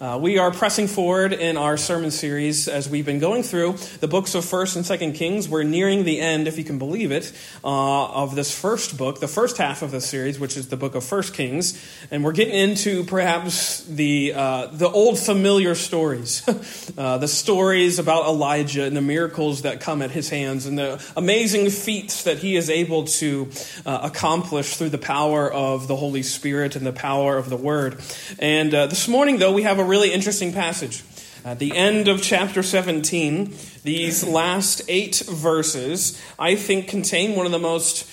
Uh, we are pressing forward in our sermon series as we've been going through the books of First and Second Kings. We're nearing the end, if you can believe it, uh, of this first book, the first half of the series, which is the book of First Kings, and we're getting into perhaps the uh, the old familiar stories, uh, the stories about Elijah and the miracles that come at his hands, and the amazing feats that he is able to uh, accomplish through the power of the Holy Spirit and the power of the Word. And uh, this morning, though, we have a really interesting passage. At the end of chapter 17, these last eight verses, I think, contain one of the most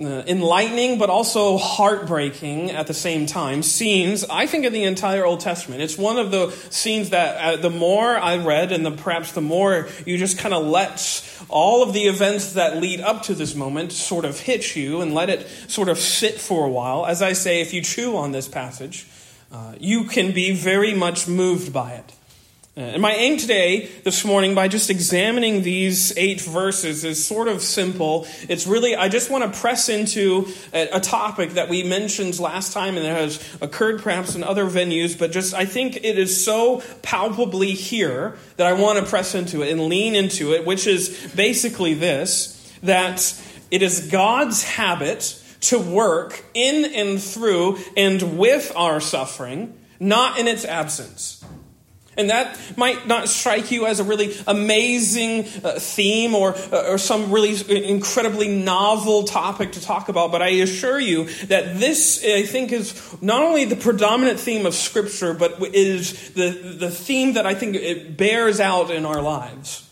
uh, enlightening but also heartbreaking at the same time scenes i think in the entire old testament it's one of the scenes that uh, the more i read and the, perhaps the more you just kind of let all of the events that lead up to this moment sort of hit you and let it sort of sit for a while as i say if you chew on this passage uh, you can be very much moved by it. Uh, and my aim today, this morning, by just examining these eight verses is sort of simple. It's really, I just want to press into a, a, topic that we mentioned last time and that has occurred perhaps in other venues, but just I think it is so palpably here that I want to press into it and lean into it, which is basically this that it is God's habit to work in and through and with our suffering, not in its absence. And that might not strike you as a really amazing uh, theme or, uh, or some really incredibly novel topic to talk about, but I assure you that this, I think, is not only the predominant theme of Scripture, but is the, the theme that I think it bears out in our lives.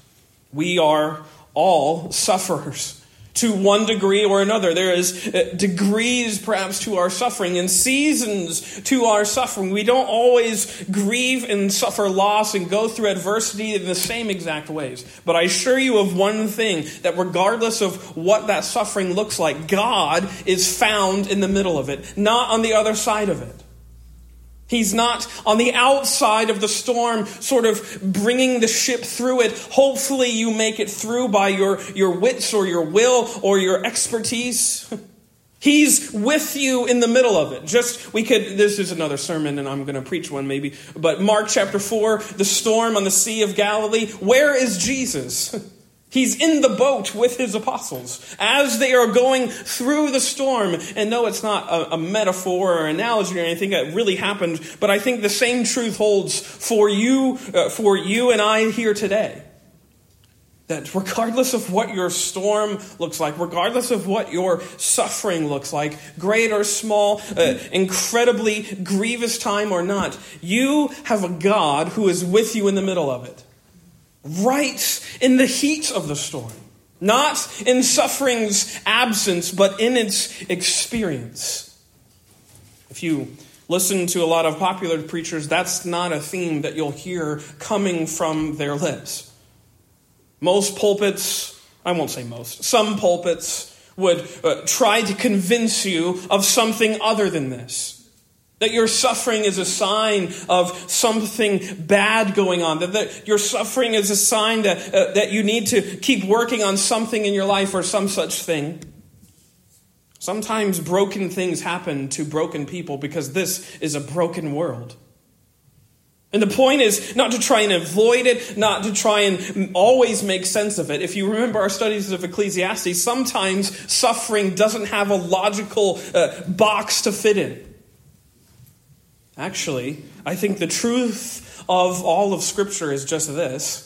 We are all sufferers to one degree or another. There is uh, degrees perhaps to our suffering and seasons to our suffering. We don't always grieve and suffer loss and go through adversity in the same exact ways. But I assure you of one thing that regardless of what that suffering looks like, God is found in the middle of it, not on the other side of it. He's not on the outside of the storm, sort of bringing the ship through it. Hopefully, you make it through by your, your wits or your will or your expertise. He's with you in the middle of it. Just, we could, this is another sermon, and I'm going to preach one maybe. But Mark chapter 4, the storm on the Sea of Galilee. Where is Jesus? He's in the boat with his apostles as they are going through the storm. And no, it's not a, a, metaphor or analogy or anything that really happened, but I think the same truth holds for you, uh, for you and I here today. That regardless of what your storm looks like, regardless of what your suffering looks like, great or small, uh, incredibly grievous time or not, you have a God who is with you in the middle of it right in the heat of the storm. Not in suffering's absence, but in its experience. If you listen to a lot of popular preachers, that's not a theme that you'll hear coming from their lips. Most pulpits, I won't say most, some pulpits would uh, try to convince you of something other than this. That your suffering is a sign of something bad going on. That, that your suffering is a sign that, uh, that you need to keep working on something in your life or some such thing. Sometimes broken things happen to broken people because this is a broken world. And the point is not to try and avoid it, not to try and always make sense of it. If you remember our studies of Ecclesiastes, sometimes suffering doesn't have a logical uh, box to fit in. Actually, I think the truth of all of Scripture is just this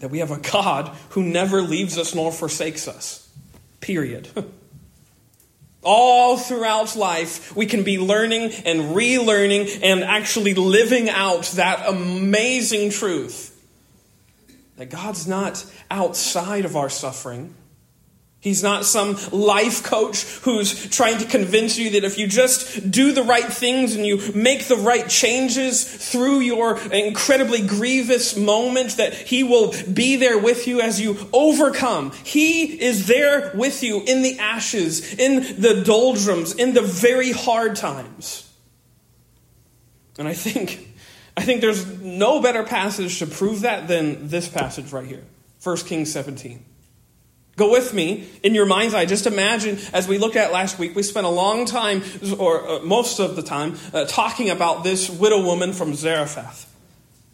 that we have a God who never leaves us nor forsakes us. Period. All throughout life, we can be learning and relearning and actually living out that amazing truth that God's not outside of our suffering. He's not some life coach who's trying to convince you that if you just do the right things and you make the right changes through your incredibly grievous moment, that He will be there with you as you overcome. He is there with you in the ashes, in the doldrums, in the very hard times. And I think, I think there's no better passage to prove that than this passage right here 1 Kings 17. Go with me in your mind's eye. Just imagine, as we looked at last week, we spent a long time, or uh, most of the time, uh, talking about this widow woman from Zarephath.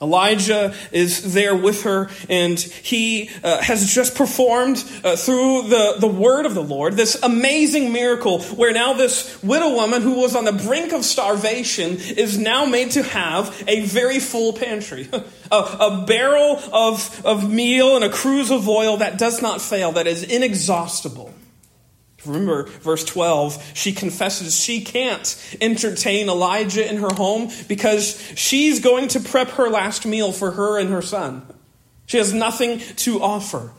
Elijah is there with her, and he uh, has just performed uh, through the, the word of the Lord this amazing miracle where now this widow woman who was on the brink of starvation is now made to have a very full pantry. a, a barrel of, of meal and a cruse of oil that does not fail, that is inexhaustible. Remember, verse 12, she confesses she can't entertain Elijah in her home because she's going to prep her last meal for her and her son. She has nothing to offer.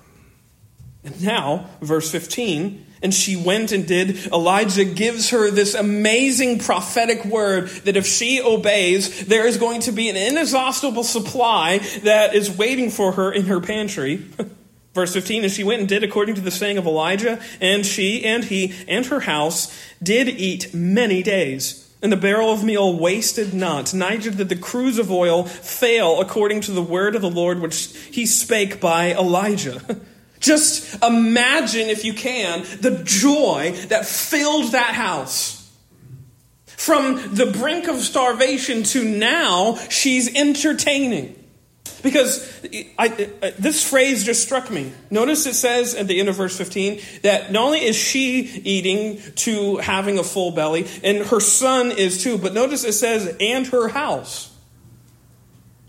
And now, verse 15, and she went and did. Elijah gives her this amazing prophetic word that if she obeys, there is going to be an inexhaustible supply that is waiting for her in her pantry. Verse 15, and she went and did according to the saying of Elijah, and she and he and her house did eat many days. And the barrel of meal wasted not, neither did the cruse of oil fail according to the word of the Lord which he spake by Elijah. Just imagine, if you can, the joy that filled that house. From the brink of starvation to now, she's entertaining. Because I, I, this phrase just struck me. Notice it says at the end of verse 15 that not only is she eating to having a full belly, and her son is too, but notice it says, and her house.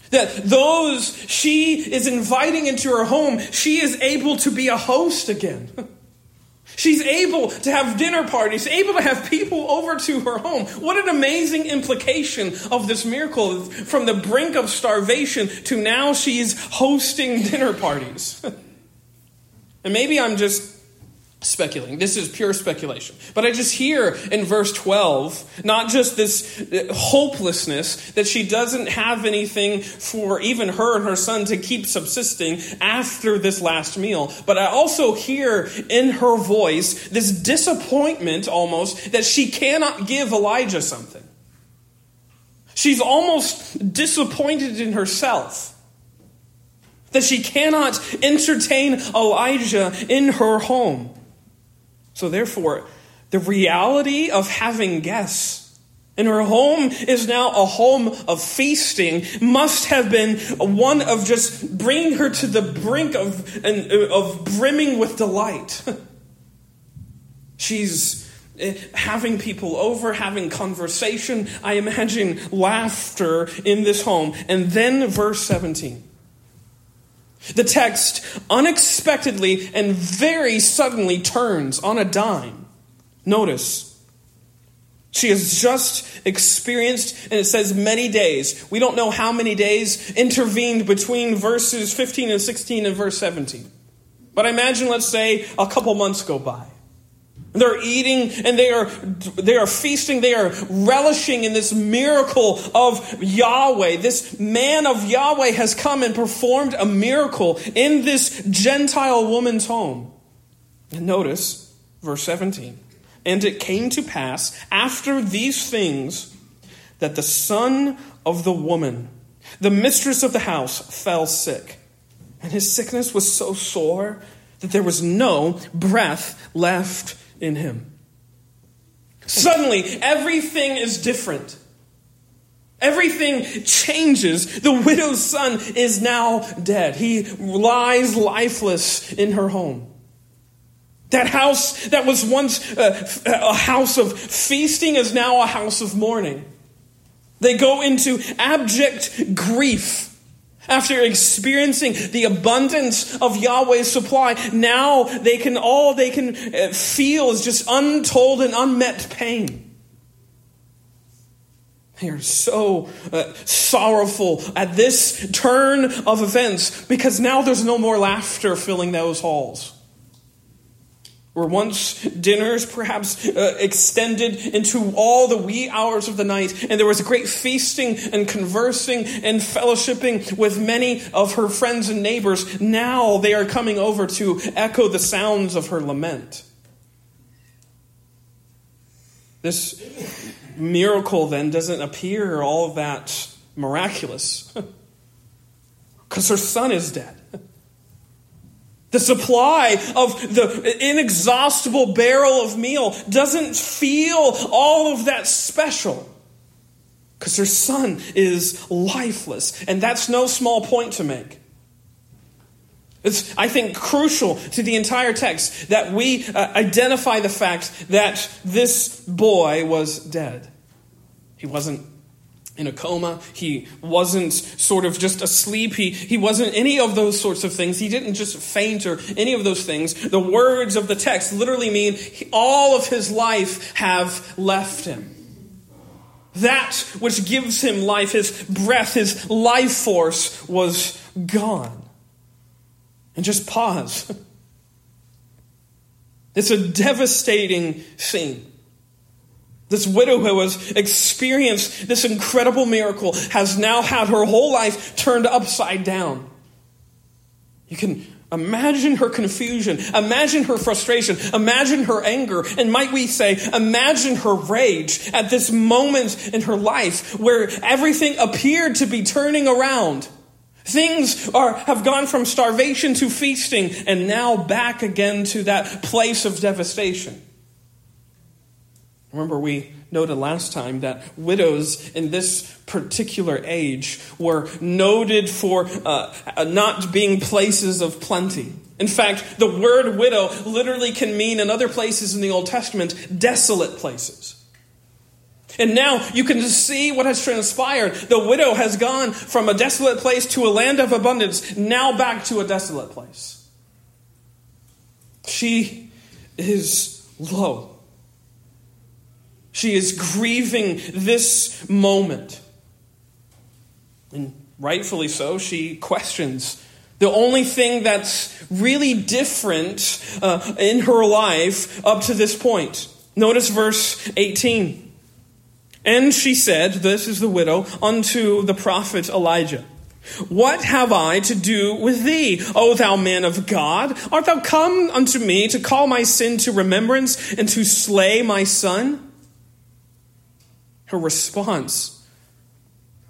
That those she is inviting into her home, she is able to be a host again. She's able to have dinner parties, able to have people over to her home. What an amazing implication of this miracle from the brink of starvation to now she's hosting dinner parties. and maybe I'm just speculating. This is pure speculation. But I just hear in verse 12 not just this uh, hopelessness that she doesn't have anything for even her and her son to keep subsisting after this last meal, but I also hear in her voice this disappointment almost that she cannot give Elijah something. She's almost disappointed in herself that she cannot entertain Elijah in her home. So, therefore, the reality of having guests in her home is now a home of feasting, must have been one of just bringing her to the brink of, of brimming with delight. She's eh, having people over, having conversation. I imagine laughter in this home. And then, verse 17. The text unexpectedly and very suddenly turns on a dime. Notice, she has just experienced, and it says many days. We don't know how many days intervened between verses 15 and 16 and verse 17. But I imagine, let's say, a couple months go by. They're eating and they are, they are feasting. They are relishing in this miracle of Yahweh. This man of Yahweh has come and performed a miracle in this Gentile woman's home. And notice verse 17. And it came to pass after these things that the son of the woman, the mistress of the house, fell sick. And his sickness was so sore that there was no breath left in him. Suddenly, everything is different. Everything changes. The widow's son is now dead. He lies lifeless in her home. That house that was once uh, a, a, house of feasting is now a house of mourning. They go into abject grief after experiencing the abundance of Yahweh's supply, now they can all they can uh, feel is just untold and unmet pain. They are so uh, sorrowful at this turn of events because now there's no more laughter filling those halls where once dinners perhaps uh, extended into all the wee hours of the night, and there was great feasting and conversing and fellowshipping with many of her friends and neighbors, now they are coming over to echo the sounds of her lament. This miracle then doesn't appear all that miraculous because her son is dead. The supply of the inexhaustible barrel of meal doesn't feel all of that special because her son is lifeless. And that's no small point to make. It's, I think, crucial to the entire text that we uh, identify the fact that this boy was dead. He wasn't in a coma. He wasn't sort of just asleep. He, he wasn't any of those sorts of things. He didn't just faint or any of those things. The words of the text literally mean he, all of his life have left him. That which gives him life, his breath, his life force was gone. And just pause. It's a devastating scene. This widow who has experienced this incredible miracle has now had her whole life turned upside down. You can imagine her confusion, imagine her frustration, imagine her anger, and might we say, imagine her rage at this moment in her life where everything appeared to be turning around. Things are, have gone from starvation to feasting and now back again to that place of devastation. Remember, we noted last time that widows in this particular age were noted for uh, not being places of plenty. In fact, the word widow literally can mean in other places in the Old Testament desolate places. And now you can see what has transpired. The widow has gone from a desolate place to a land of abundance, now back to a desolate place. She is low. She is grieving this moment. And rightfully so, she questions the only thing that's really different uh, in her life up to this point. Notice verse 18. And she said, This is the widow, unto the prophet Elijah. What have I to do with thee, O thou man of God? Art thou come unto me to call my sin to remembrance and to slay my son? Her response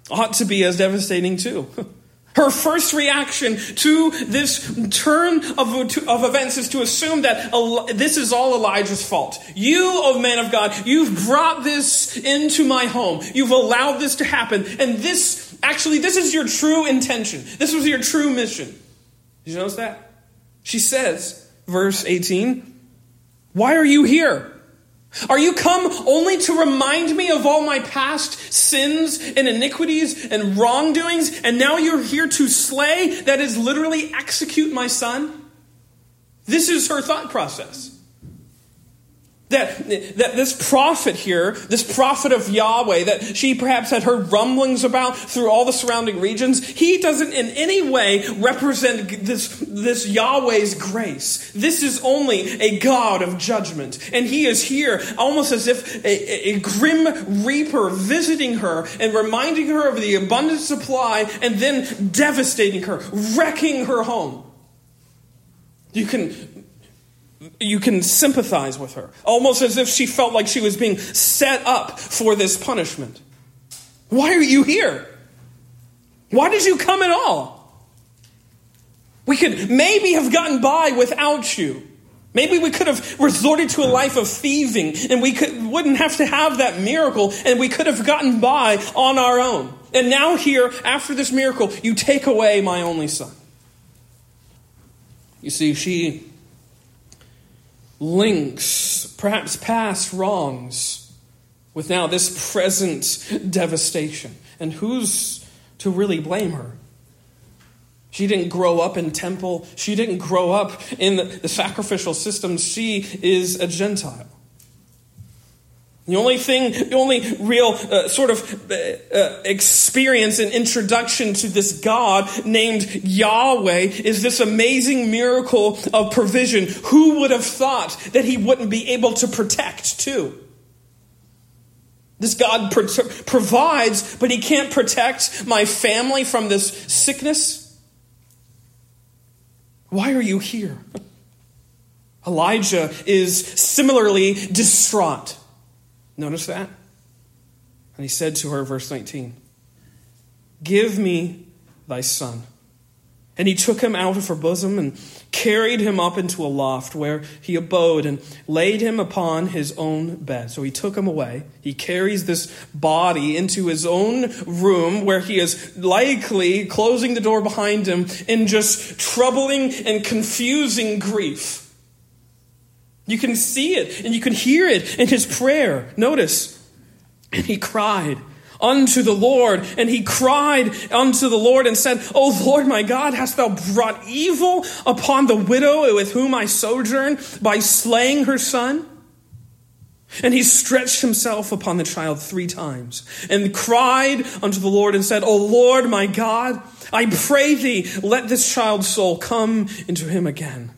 ought to be as devastating too. Her first reaction to this turn of, of events is to assume that this is all Elijah's fault. You, oh man of God, you've brought this into my home. You've allowed this to happen. And this, actually, this is your true intention. This was your true mission. Did you notice that? She says, verse 18, Why are you here? Are you come only to remind me of all my past sins and iniquities and wrongdoings, and now you're here to slay, that is, literally execute my son? This is her thought process. That, that this prophet here, this prophet of Yahweh, that she perhaps had heard rumblings about through all the surrounding regions, he doesn't in any way represent this, this Yahweh's grace. This is only a God of judgment. And he is here almost as if a, a grim reaper visiting her and reminding her of the abundant supply and then devastating her, wrecking her home. You can you can sympathize with her, almost as if she felt like she was being set up for this punishment. Why are you here? Why did you come at all? We could maybe have gotten by without you. Maybe we could have resorted to a life of thieving and we could, wouldn't have to have that miracle and we could have gotten by on our own. And now, here, after this miracle, you take away my only son. You see, she links perhaps past wrongs with now this present devastation. And who's to really blame her? She didn't grow up in temple. She didn't grow up in the, sacrificial system. She is a Gentile. The only thing, the only real uh, sort of uh, uh, experience and introduction to this God named Yahweh is this amazing miracle of provision. Who would have thought that he wouldn't be able to protect too? This God pro- provides, but he can't protect my family from this sickness. Why are you here? Elijah is similarly distraught. Notice that? And he said to her, verse 19, Give me thy son. And he took him out of her bosom and carried him up into a loft where he abode and laid him upon his own bed. So he took him away. He carries this body into his own room where he is likely closing the door behind him in just troubling and confusing grief. You can see it and you can hear it in his prayer. Notice, and he cried unto the Lord. And he cried unto the Lord and said, O Lord my God, hast thou brought evil upon the widow with whom I sojourn by slaying her son? And he stretched himself upon the child three times and cried unto the Lord and said, O Lord my God, I pray thee, let this child's soul come into him again.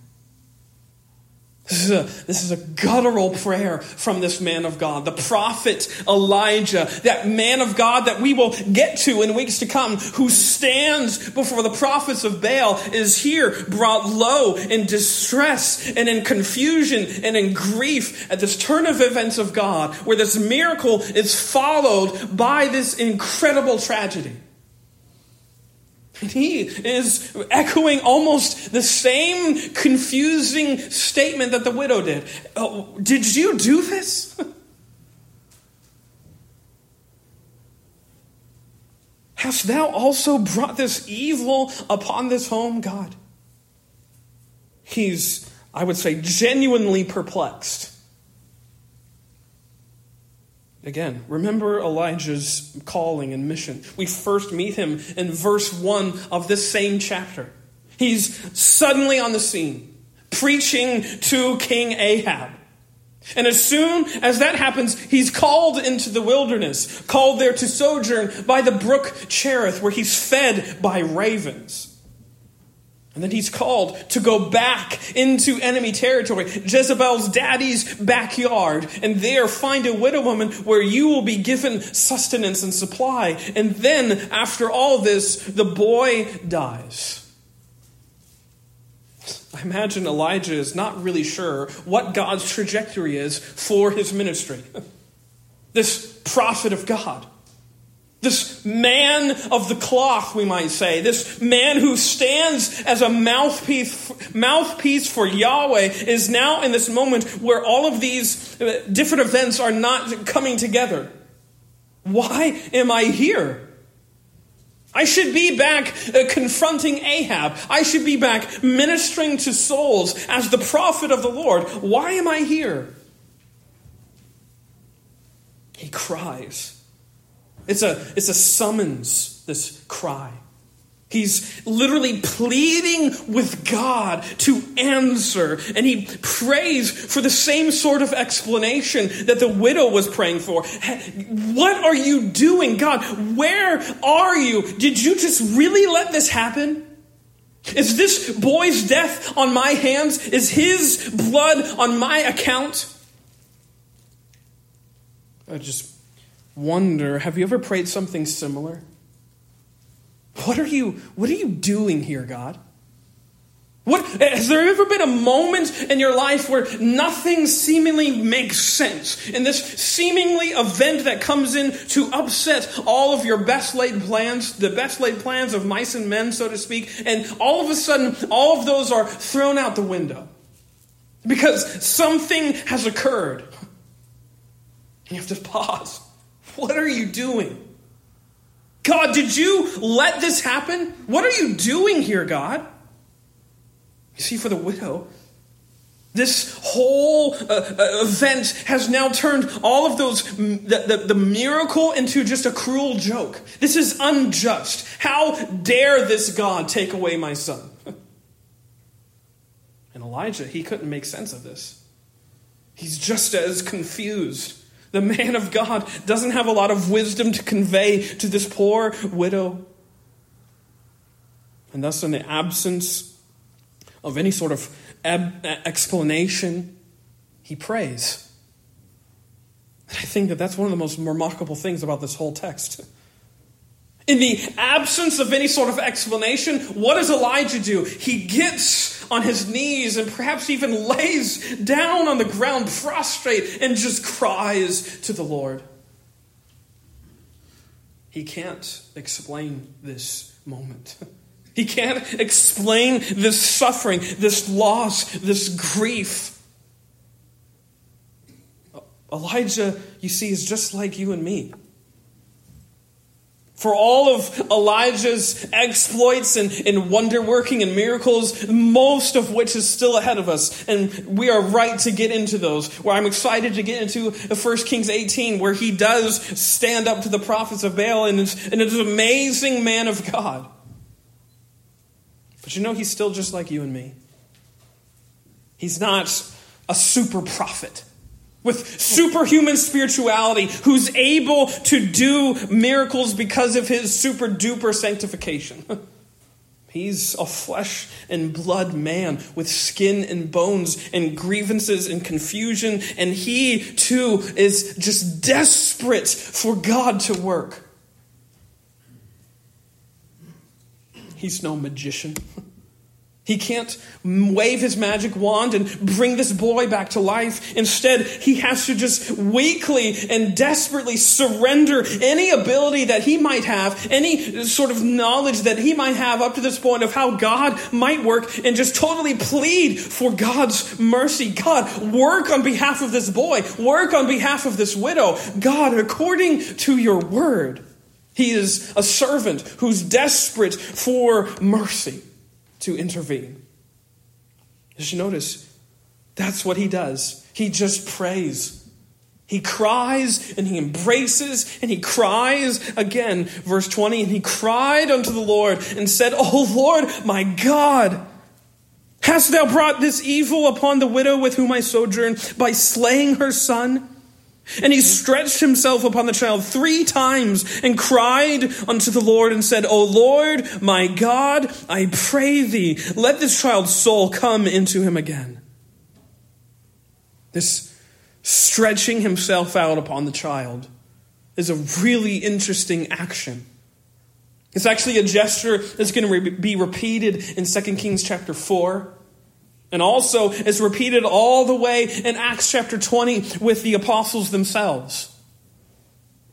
This is, a, this is a guttural prayer from this man of God, the prophet Elijah, that man of God that we will get to in weeks to come, who stands before the prophets of Baal, is here brought low in distress and in confusion and in grief at this turn of events of God, where this miracle is followed by this incredible tragedy. He is echoing almost the same confusing statement that the widow did. Oh, did you do this? Hast thou also brought this evil upon this home, God? He's, I would say, genuinely perplexed. Again, remember Elijah's calling and mission. We first meet him in verse 1 of this same chapter. He's suddenly on the scene, preaching to King Ahab. And as soon as that happens, he's called into the wilderness, called there to sojourn by the brook Cherith, where he's fed by ravens. And then he's called to go back into enemy territory, Jezebel's daddy's backyard, and there find a widow woman where you will be given sustenance and supply. And then, after all this, the boy dies. I imagine Elijah is not really sure what God's trajectory is for his ministry. This prophet of God. This man of the cloth, we might say, this man who stands as a mouthpiece, mouthpiece for Yahweh, is now in this moment where all of these uh, different events are not coming together. Why am I here? I should be back uh, confronting Ahab. I should be back ministering to souls as the prophet of the Lord. Why am I here? He cries. It's a, it's a summons, this cry. He's literally pleading with God to answer, and he prays for the same sort of explanation that the widow was praying for. What are you doing, God? Where are you? Did you just really let this happen? Is this boy's death on my hands? Is his blood on my account? I just wonder have you ever prayed something similar? What are you, what are you doing here, God? What, has there ever been a moment in your life where nothing seemingly makes sense? In this seemingly event that comes in to upset all of your best laid plans, the best laid plans of mice and men, so to speak, and all of a sudden, all of those are thrown out the window because something has occurred. You have to pause what are you doing? God, did you let this happen? What are you doing here, God? You see, for the widow, this whole uh, uh, event has now turned all of those, the, the, the, miracle into just a cruel joke. This is unjust. How dare this God take away my son? and Elijah, he couldn't make sense of this. He's just as confused the man of God doesn't have a lot of wisdom to convey to this poor widow. And thus, in the absence of any sort of explanation, he prays. And I think that that's one of the most remarkable things about this whole text. In the absence of any sort of explanation, what does Elijah do? He gets on his knees and perhaps even lays down on the ground prostrate and just cries to the Lord. He can't explain this moment. He can't explain this suffering, this loss, this grief. Elijah, you see, is just like you and me. For all of Elijah's exploits and, and wonder working and miracles, most of which is still ahead of us. And we are right to get into those. Where I'm excited to get into 1 Kings 18, where he does stand up to the prophets of Baal and is, and is an amazing man of God. But you know, he's still just like you and me. He's not a super prophet with superhuman spirituality who's able to do miracles because of his super duper sanctification. He's a flesh and blood man with skin and bones and grievances and confusion, and he too is just desperate for God to work. He's no magician. He can't wave his magic wand and bring this boy back to life. Instead, he has to just weakly and desperately surrender any ability that he might have, any sort of knowledge that he might have up to this point of how God might work, and just totally plead for God's mercy. God, work on behalf of this boy, work on behalf of this widow. God, according to your word. He is a servant who's desperate for mercy to intervene. Just notice, that's what he does. He just prays. He cries and he embraces and he cries again. Verse 20, and he cried unto the Lord and said, O Lord, my God, hast thou brought this evil upon the widow with whom I sojourn by slaying her son? And he stretched himself upon the child three times and cried unto the Lord and said, O Lord, my God, I pray thee, let this child's soul come into him again. This stretching himself out upon the child is a really interesting action. It's actually a gesture that's going to be repeated in 2 Kings chapter 4. And also, it's repeated all the way in Acts chapter 20 with the apostles themselves.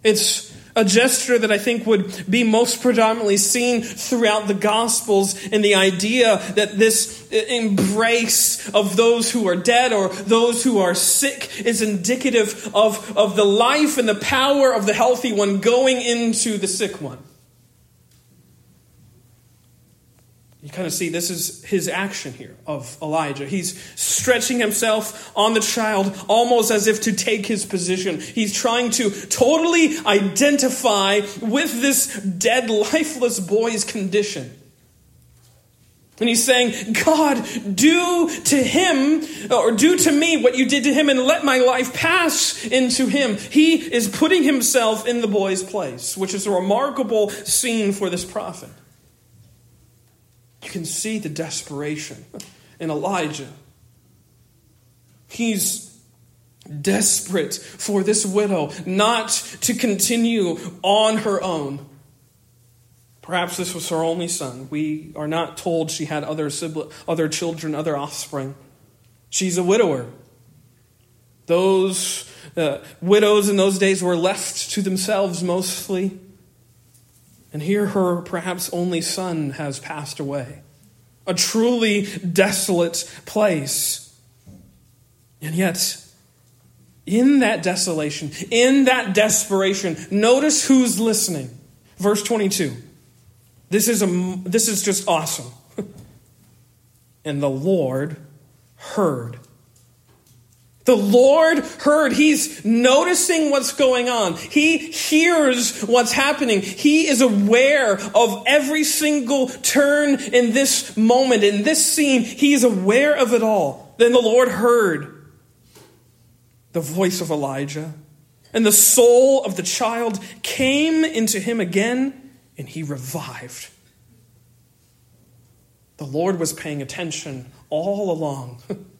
It's a gesture that I think would be most predominantly seen throughout the Gospels in the idea that this embrace of those who are dead or those who are sick is indicative of, of the life and the power of the healthy one going into the sick one. You kind of see this is his action here of Elijah. He's stretching himself on the child almost as if to take his position. He's trying to totally identify with this dead, lifeless boy's condition. And he's saying, God, do to him, or do to me what you did to him, and let my life pass into him. He is putting himself in the boy's place, which is a remarkable scene for this prophet. You can see the desperation in Elijah. He's desperate for this widow not to continue on her own. Perhaps this was her only son. We are not told she had other sibling, other children, other offspring. She's a widower. Those uh, widows in those days were left to themselves mostly. And here her perhaps only son has passed away. A truly desolate place. And yet, in that desolation, in that desperation, notice who's listening. Verse 22. This is, a, this is just awesome. and the Lord heard the Lord heard. He's noticing what's going on. He hears what's happening. He is aware of every single turn in this moment, in this scene. He is aware of it all. Then the Lord heard the voice of Elijah, and the soul of the child came into him again, and he revived. The Lord was paying attention all along.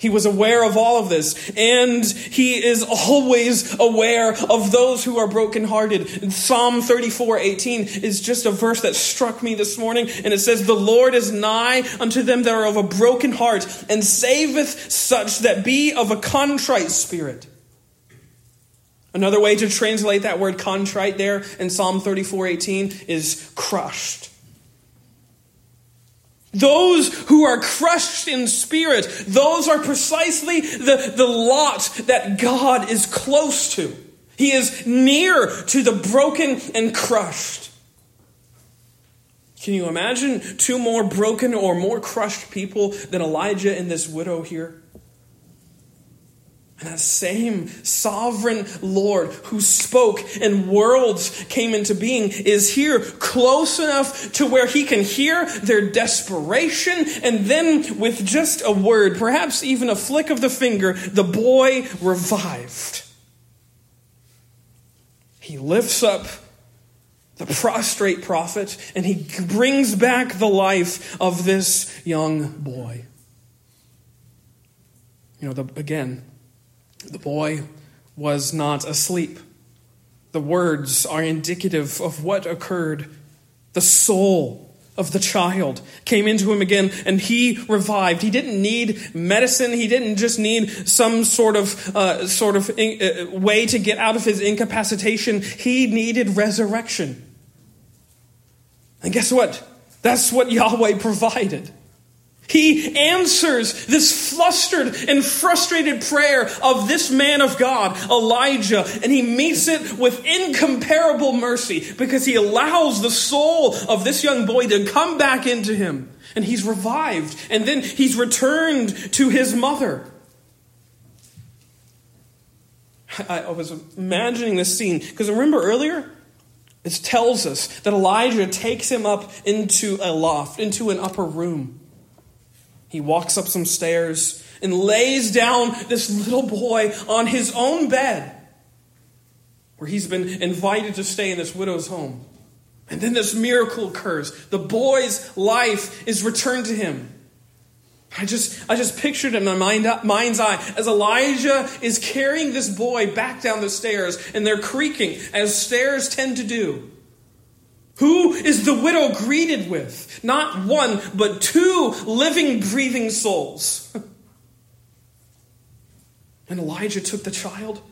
He was aware of all of this, and he is always aware of those who are brokenhearted. Psalm 34 18 is just a verse that struck me this morning, and it says, The Lord is nigh unto them that are of a broken heart, and saveth such that be of a contrite spirit. Another way to translate that word contrite there in Psalm 34 18 is crushed. Those who are crushed in spirit, those are precisely the, the lot that God is close to. He is near to the broken and crushed. Can you imagine two more broken or more crushed people than Elijah and this widow here? And that same sovereign Lord who spoke and worlds came into being is here close enough to where he can hear their desperation. And then, with just a word, perhaps even a flick of the finger, the boy revived. He lifts up the prostrate prophet and he brings back the life of this young boy. You know, the, again, the boy was not asleep. The words are indicative of what occurred. The soul of the child came into him again and he revived. He didn't need medicine. He didn't just need some sort of, uh, sort of in, uh, way to get out of his incapacitation. He needed resurrection. And guess what? That's what Yahweh provided. He answers this flustered and frustrated prayer of this man of God, Elijah, and he meets it with incomparable mercy because he allows the soul of this young boy to come back into him. And he's revived, and then he's returned to his mother. I, was imagining this scene because remember earlier? It tells us that Elijah takes him up into a loft, into an upper room. He walks up some stairs and lays down this little boy on his own bed where he's been invited to stay in this widow's home. And then this miracle occurs. The boy's life is returned to him. I just, I just pictured in my mind, mind's eye as Elijah is carrying this boy back down the stairs, and they're creaking as stairs tend to do. Who is the widow greeted with? Not one, but two living, breathing souls. and Elijah took the child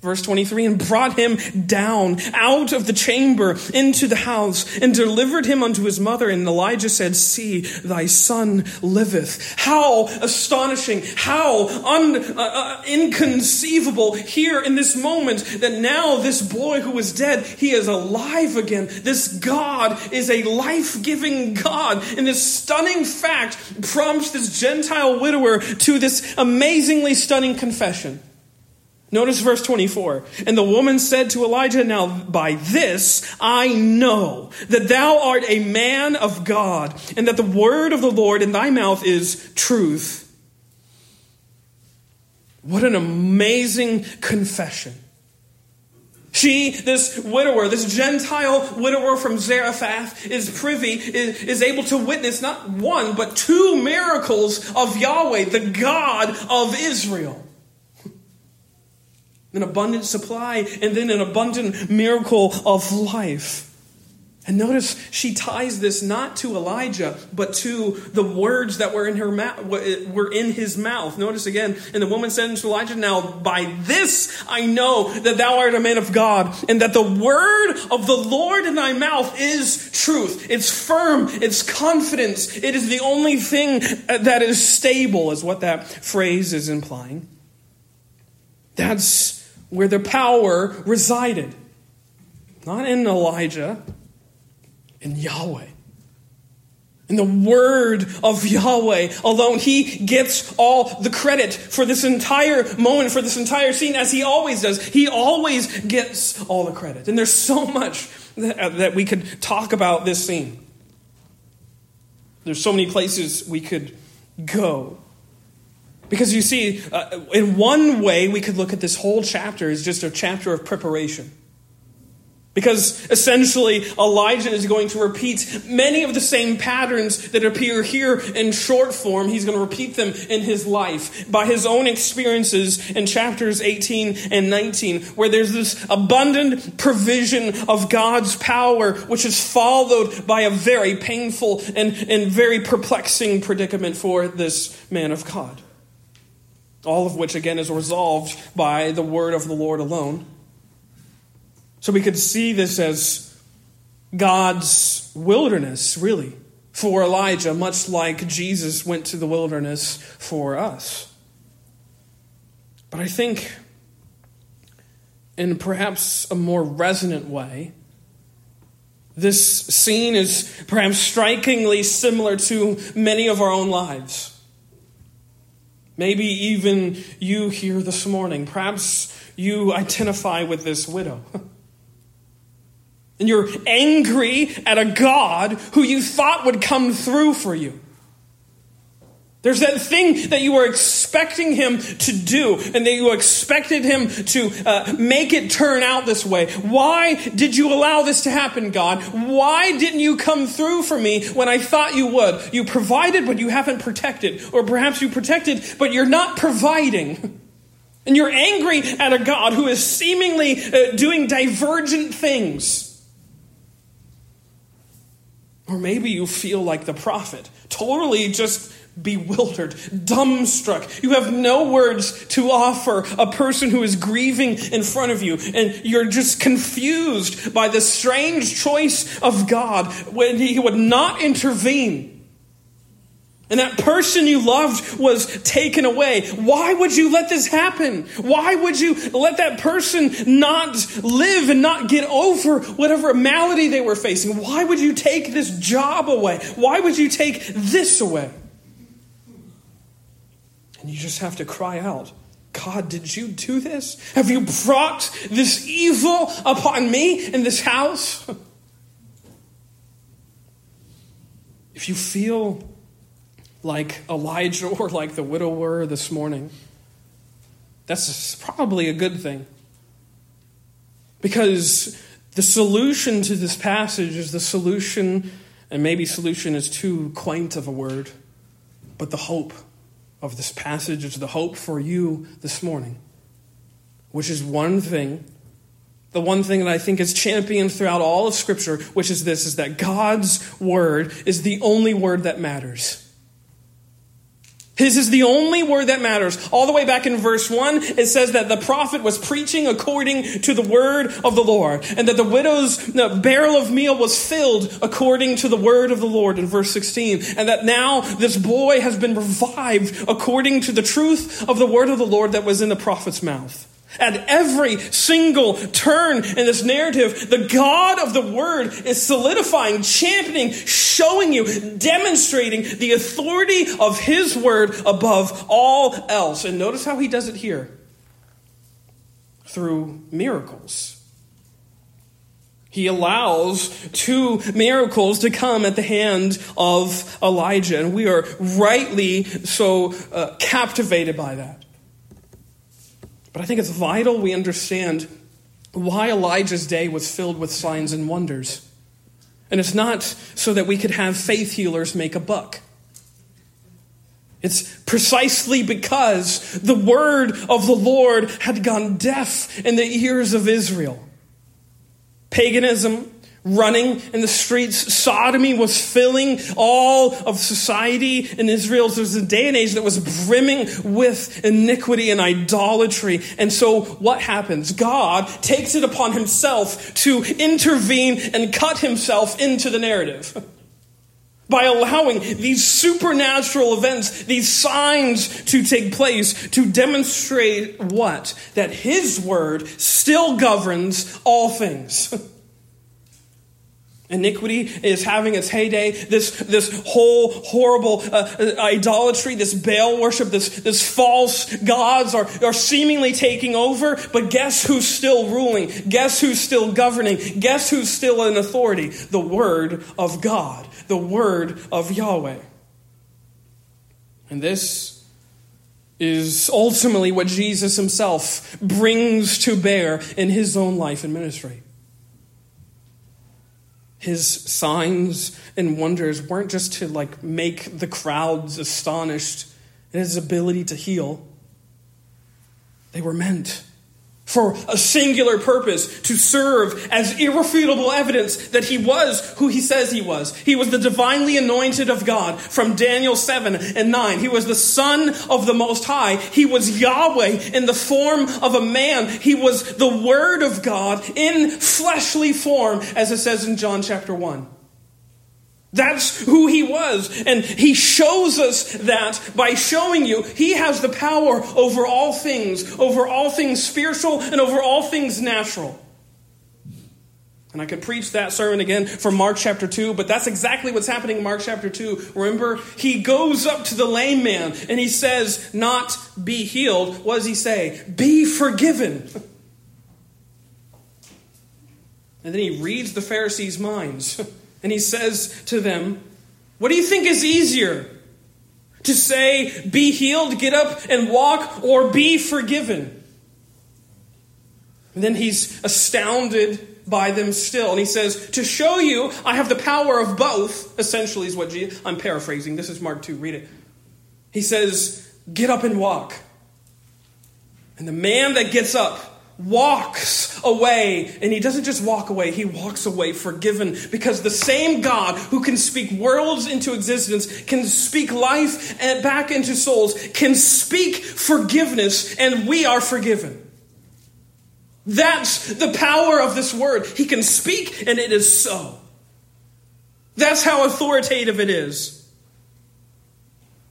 Verse 23, and brought him down out of the chamber into the house and delivered him unto his mother. And Elijah said, See, thy son liveth. How astonishing, how un, uh, uh, inconceivable here in this moment that now this boy who was dead, he is alive again. This God is a life giving God. And this stunning fact prompts this Gentile widower to this amazingly stunning confession. Notice verse 24. And the woman said to Elijah, Now by this I know that thou art a man of God, and that the word of the Lord in thy mouth is truth. What an amazing confession. She, this widower, this Gentile widower from Zarephath, is privy, is, is able to witness not one, but two miracles of Yahweh, the God of Israel an abundant supply, and then an abundant miracle of life. And notice she ties this not to Elijah, but to the words that were in her mouth, were in his mouth. Notice again, and the woman said unto Elijah, Now by this I know that thou art a man of God, and that the word of the Lord in thy mouth is truth. It's firm, it's confidence, it is the only thing uh, that is stable, is what that phrase is implying. That's where the power resided. Not in Elijah, in Yahweh. In the word of Yahweh alone, he gets all the credit for this entire moment, for this entire scene, as he always does. He always gets all the credit. And there's so much that, uh, that we could talk about this scene. There's so many places we could go. Because you see, uh, in one way, we could look at this whole chapter as just a chapter of preparation. Because essentially, Elijah is going to repeat many of the same patterns that appear here in short form. He's going to repeat them in his life by his own experiences in chapters 18 and 19, where there's this abundant provision of God's power, which is followed by a very painful and, and very perplexing predicament for this man of God. All of which, again, is resolved by the word of the Lord alone. So we could see this as God's wilderness, really, for Elijah, much like Jesus went to the wilderness for us. But I think, in perhaps a more resonant way, this scene is perhaps strikingly similar to many of our own lives. Maybe even you here this morning. Perhaps you identify with this widow. And you're angry at a God who you thought would come through for you. There's that thing that you were expecting him to do and that you expected him to uh, make it turn out this way. Why did you allow this to happen, God? Why didn't you come through for me when I thought you would? You provided, but you haven't protected. Or perhaps you protected, but you're not providing. And you're angry at a God who is seemingly uh, doing divergent things. Or maybe you feel like the prophet, totally just bewildered, dumbstruck. You have no words to offer a person who is grieving in front of you, and you're just confused by the strange choice of God when He would not intervene. And that person you loved was taken away. Why would you let this happen? Why would you let that person not live and not get over whatever malady they were facing? Why would you take this job away? Why would you take this away? And you just have to cry out, God, did you do this? Have you brought this evil upon me in this house? If you feel like Elijah or like the widower this morning, that's probably a good thing. Because the solution to this passage is the solution, and maybe solution is too quaint of a word, but the hope of this passage is the hope for you this morning, which is one thing. The one thing that I think is championed throughout all of Scripture, which is this, is that God's word is the only word that matters. His is the only word that matters. All the way back in verse 1, it says that the prophet was preaching according to the word of the Lord, and that the widow's barrel of meal was filled according to the word of the Lord in verse 16, and that now this boy has been revived according to the truth of the word of the Lord that was in the prophet's mouth. At every single turn in this narrative, the God of the Word is solidifying, championing, showing you, demonstrating the authority of His Word above all else. And notice how He does it here through miracles. He allows two miracles to come at the hand of Elijah, and we are rightly so uh, captivated by that. But I think it's vital we understand why Elijah's day was filled with signs and wonders. And it's not so that we could have faith healers make a buck. It's precisely because the word of the Lord had gone deaf in the ears of Israel. Paganism, running in the streets. Sodomy was filling all of society in Israel. There was a day and age that was brimming with iniquity and idolatry. And so what happens? God takes it upon himself to intervene and cut himself into the narrative. By allowing these supernatural events, these signs to take place to demonstrate what? That his word still governs all things. Iniquity is having its heyday. This, this whole horrible uh, uh, idolatry, this Baal worship, this, this false gods are, are seemingly taking over. But guess who's still ruling? Guess who's still governing? Guess who's still in authority? The Word of God, the Word of Yahweh. And this is ultimately what Jesus himself brings to bear in his own life and ministry. His signs and wonders weren't just to like make the crowds astonished in his ability to heal. They were meant for a singular purpose to serve as irrefutable evidence that he was who he says he was. He was the divinely anointed of God from Daniel 7 and 9. He was the Son of the Most High. He was Yahweh in the form of a man. He was the Word of God in fleshly form, as it says in John chapter 1. That's who he was. And he shows us that by showing you he has the power over all things, over all things spiritual and over all things natural. And I could preach that sermon again from Mark chapter 2, but that's exactly what's happening in Mark chapter 2. Remember, he goes up to the lame man and he says, Not be healed. What does he say? Be forgiven. And then he reads the Pharisees' minds. And he says to them, What do you think is easier? To say, Be healed, get up and walk, or be forgiven? And then he's astounded by them still. And he says, To show you I have the power of both, essentially, is what Jesus, I'm paraphrasing. This is Mark 2, read it. He says, Get up and walk. And the man that gets up, walks away. And he doesn't just walk away, he walks away forgiven because the same God who can speak worlds into existence, can speak life back into souls, can speak forgiveness, and we are forgiven. That's the power of this word. He can speak, and it is so. That's how authoritative it is.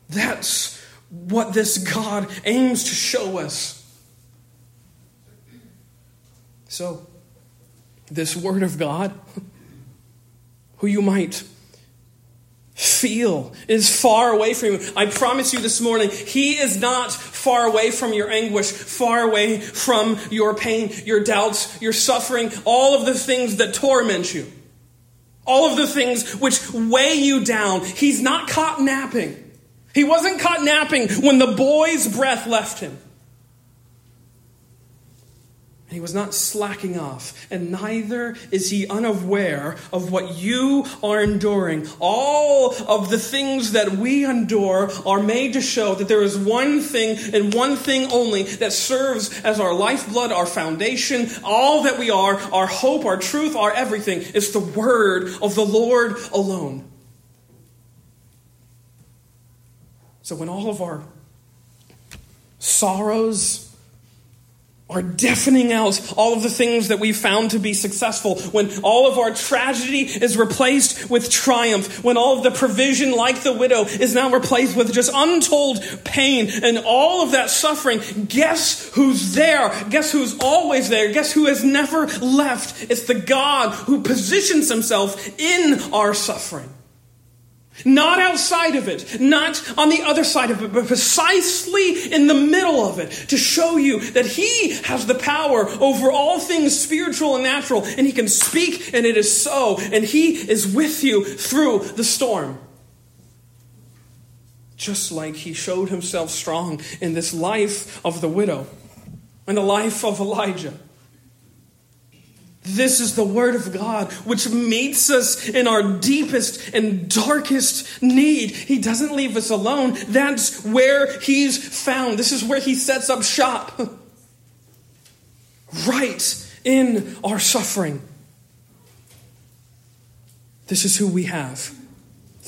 That's what this God aims to show us. So, this Word of God, who you might feel is far away from you. I promise you this morning, He is not far away from your anguish, far away from your pain, your doubts, your suffering, all of the things that torment you, all of the things which weigh you down. He's not caught napping. He wasn't caught napping when the boy's breath left him. He was not slacking off, and neither is he unaware of what you are enduring. All of the things that we endure are made to show that there is one thing and one thing only that serves as our lifeblood, our foundation, all that we are, our hope, our truth, our everything. It's the word of the Lord alone. So when all of our sorrows, are deafening out all of the things that we found to be successful, when all of our tragedy is replaced with triumph, when all of the provision, like the widow, is now replaced with just untold pain and all of that suffering, guess who's there? Guess who's always there? Guess who has never left? It's the God who positions himself in our suffering. Not outside of it, not on the other side of it, but precisely in the middle of it to show you that He has the power over all things spiritual and natural, and He can speak, and it is so, and He is with you through the storm. Just like He showed Himself strong in this life of the widow and the life of Elijah. This is the Word of God, which meets us in our deepest and darkest need. He doesn't leave us alone. That's where He's found. This is where He sets up shop. right in our suffering. This is who we have.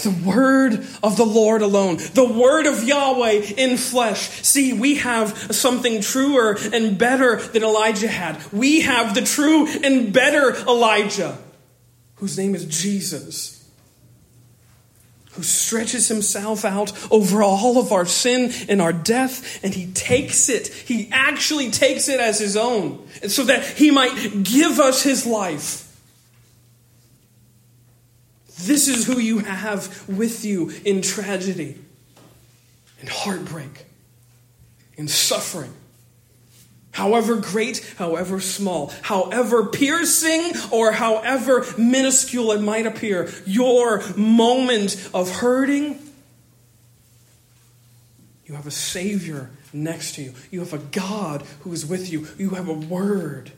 The word of the Lord alone, the word of Yahweh in flesh. See, we have something truer and better than Elijah had. We have the true and better Elijah, whose name is Jesus, who stretches himself out over all of our sin and our death, and he takes it. He actually takes it as his own, so that he might give us his life. This is who you have with you in tragedy, in heartbreak, in suffering. However great, however small, however piercing, or however minuscule it might appear, your moment of hurting, you have a Savior next to you. You have a God who is with you. You have a Word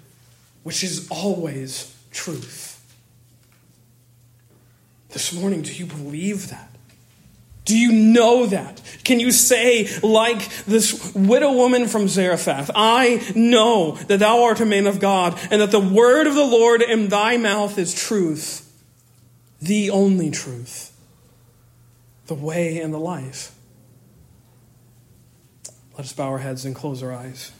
which is always truth. This morning, do you believe that? Do you know that? Can you say, like this widow woman from Zarephath, I know that thou art a man of God, and that the word of the Lord in thy mouth is truth, the only truth, the way and the life? Let us bow our heads and close our eyes.